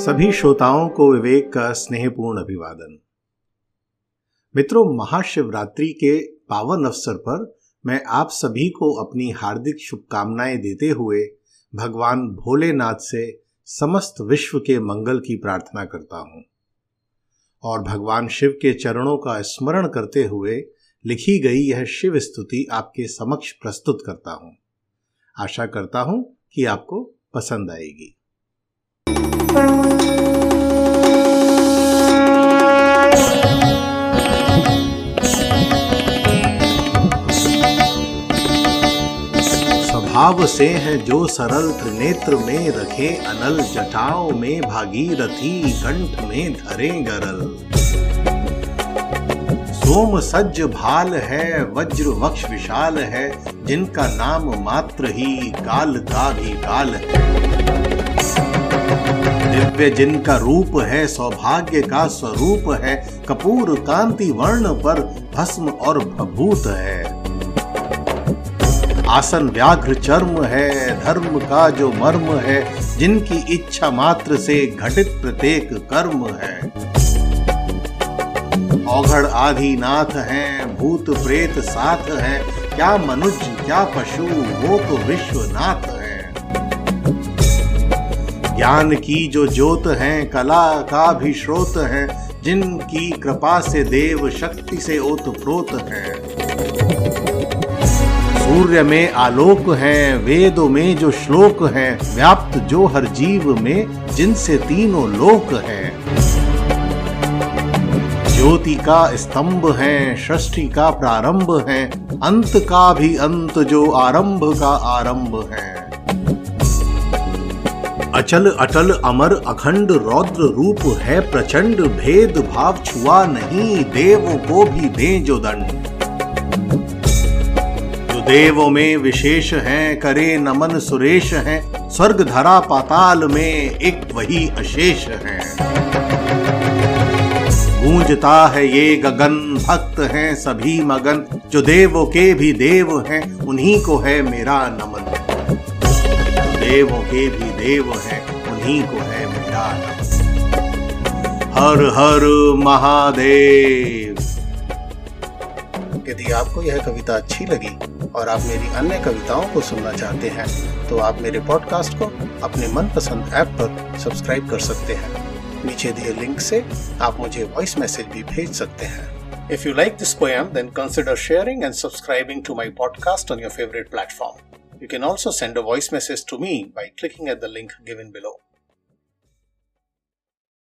सभी श्रोताओं को विवेक का स्नेहपूर्ण अभिवादन। मित्रों, महाशिवरात्रि के पावन अवसर पर मैं आप सभी को अपनी हार्दिक शुभकामनाएँ देते हुए भगवान भोलेनाथ से समस्त विश्व के मंगल की प्रार्थना करता हूँ और भगवान शिव के चरणों का स्मरण करते हुए लिखी गई यह शिव स्तुति आपके समक्ष प्रस्तुत करता हूँ। आशा करता हूँ कि आपको पसंद आएगी। स्वभाव से है जो सरल त्रिनेत्र में रखे अनल, जटाओं में भागीरथी, कंठ में धरे गरल। सोम सज्ज भाल है, वज्र वक्ष विशाल है, जिनका नाम मात्र ही काल का भी काल है। दिव्य जिनका रूप है, सौभाग्य का स्वरूप है, कपूर कांति वर्ण पर भस्म और भभूत है। आसन व्याघ्र चर्म है, धर्म का जो मर्म है, जिनकी इच्छा मात्र से घटित प्रत्येक कर्म है। औघड़ आदि नाथ हैं, भूत प्रेत साथ हैं, क्या मनुष्य क्या पशु, वो तो विश्वनाथ है। ज्ञान की जो ज्योत है, कला का भी स्रोत है, जिनकी कृपा से देव शक्ति से ओतप्रोत है। सूर्य में आलोक है, वेदों में जो श्लोक है, व्याप्त जो हर जीव में, जिनसे तीनों लोक है। ज्योति का स्तंभ है सृष्टि का प्रारंभ है, अंत का भी अंत जो आरंभ का आरंभ है। अचल अटल अमर अखंड रौद्र रूप है प्रचंड भेद भाव छुआ नहीं, देव को भी दे जो दंड। देवों में विशेष हैं, करे नमन सुरेश हैं स्वर्ग धरा पाताल में एक वही अशेष है। गूंजता है ये गगन, भक्त हैं सभी मगन, जो देवों के भी देव हैं, उन्हीं को है मेरा नमन। देवों के भी देव हैं, उन्हीं को है मेरा नमन। हर हर महादेव। यदि आपको यह कविता अच्छी लगी और आप मेरी अन्य कविताओं को सुनना चाहते हैं तो आप मेरे पॉडकास्ट को अपने मनपसंद ऐप पर सब्सक्राइब कर सकते हैं। नीचे दिए लिंक से आप मुझे वॉइस मैसेज भी भेज सकते हैं। If you like this poem then consider sharing and subscribing to my podcast on your favourite platform you can also send a voice message to me by clicking at the link given below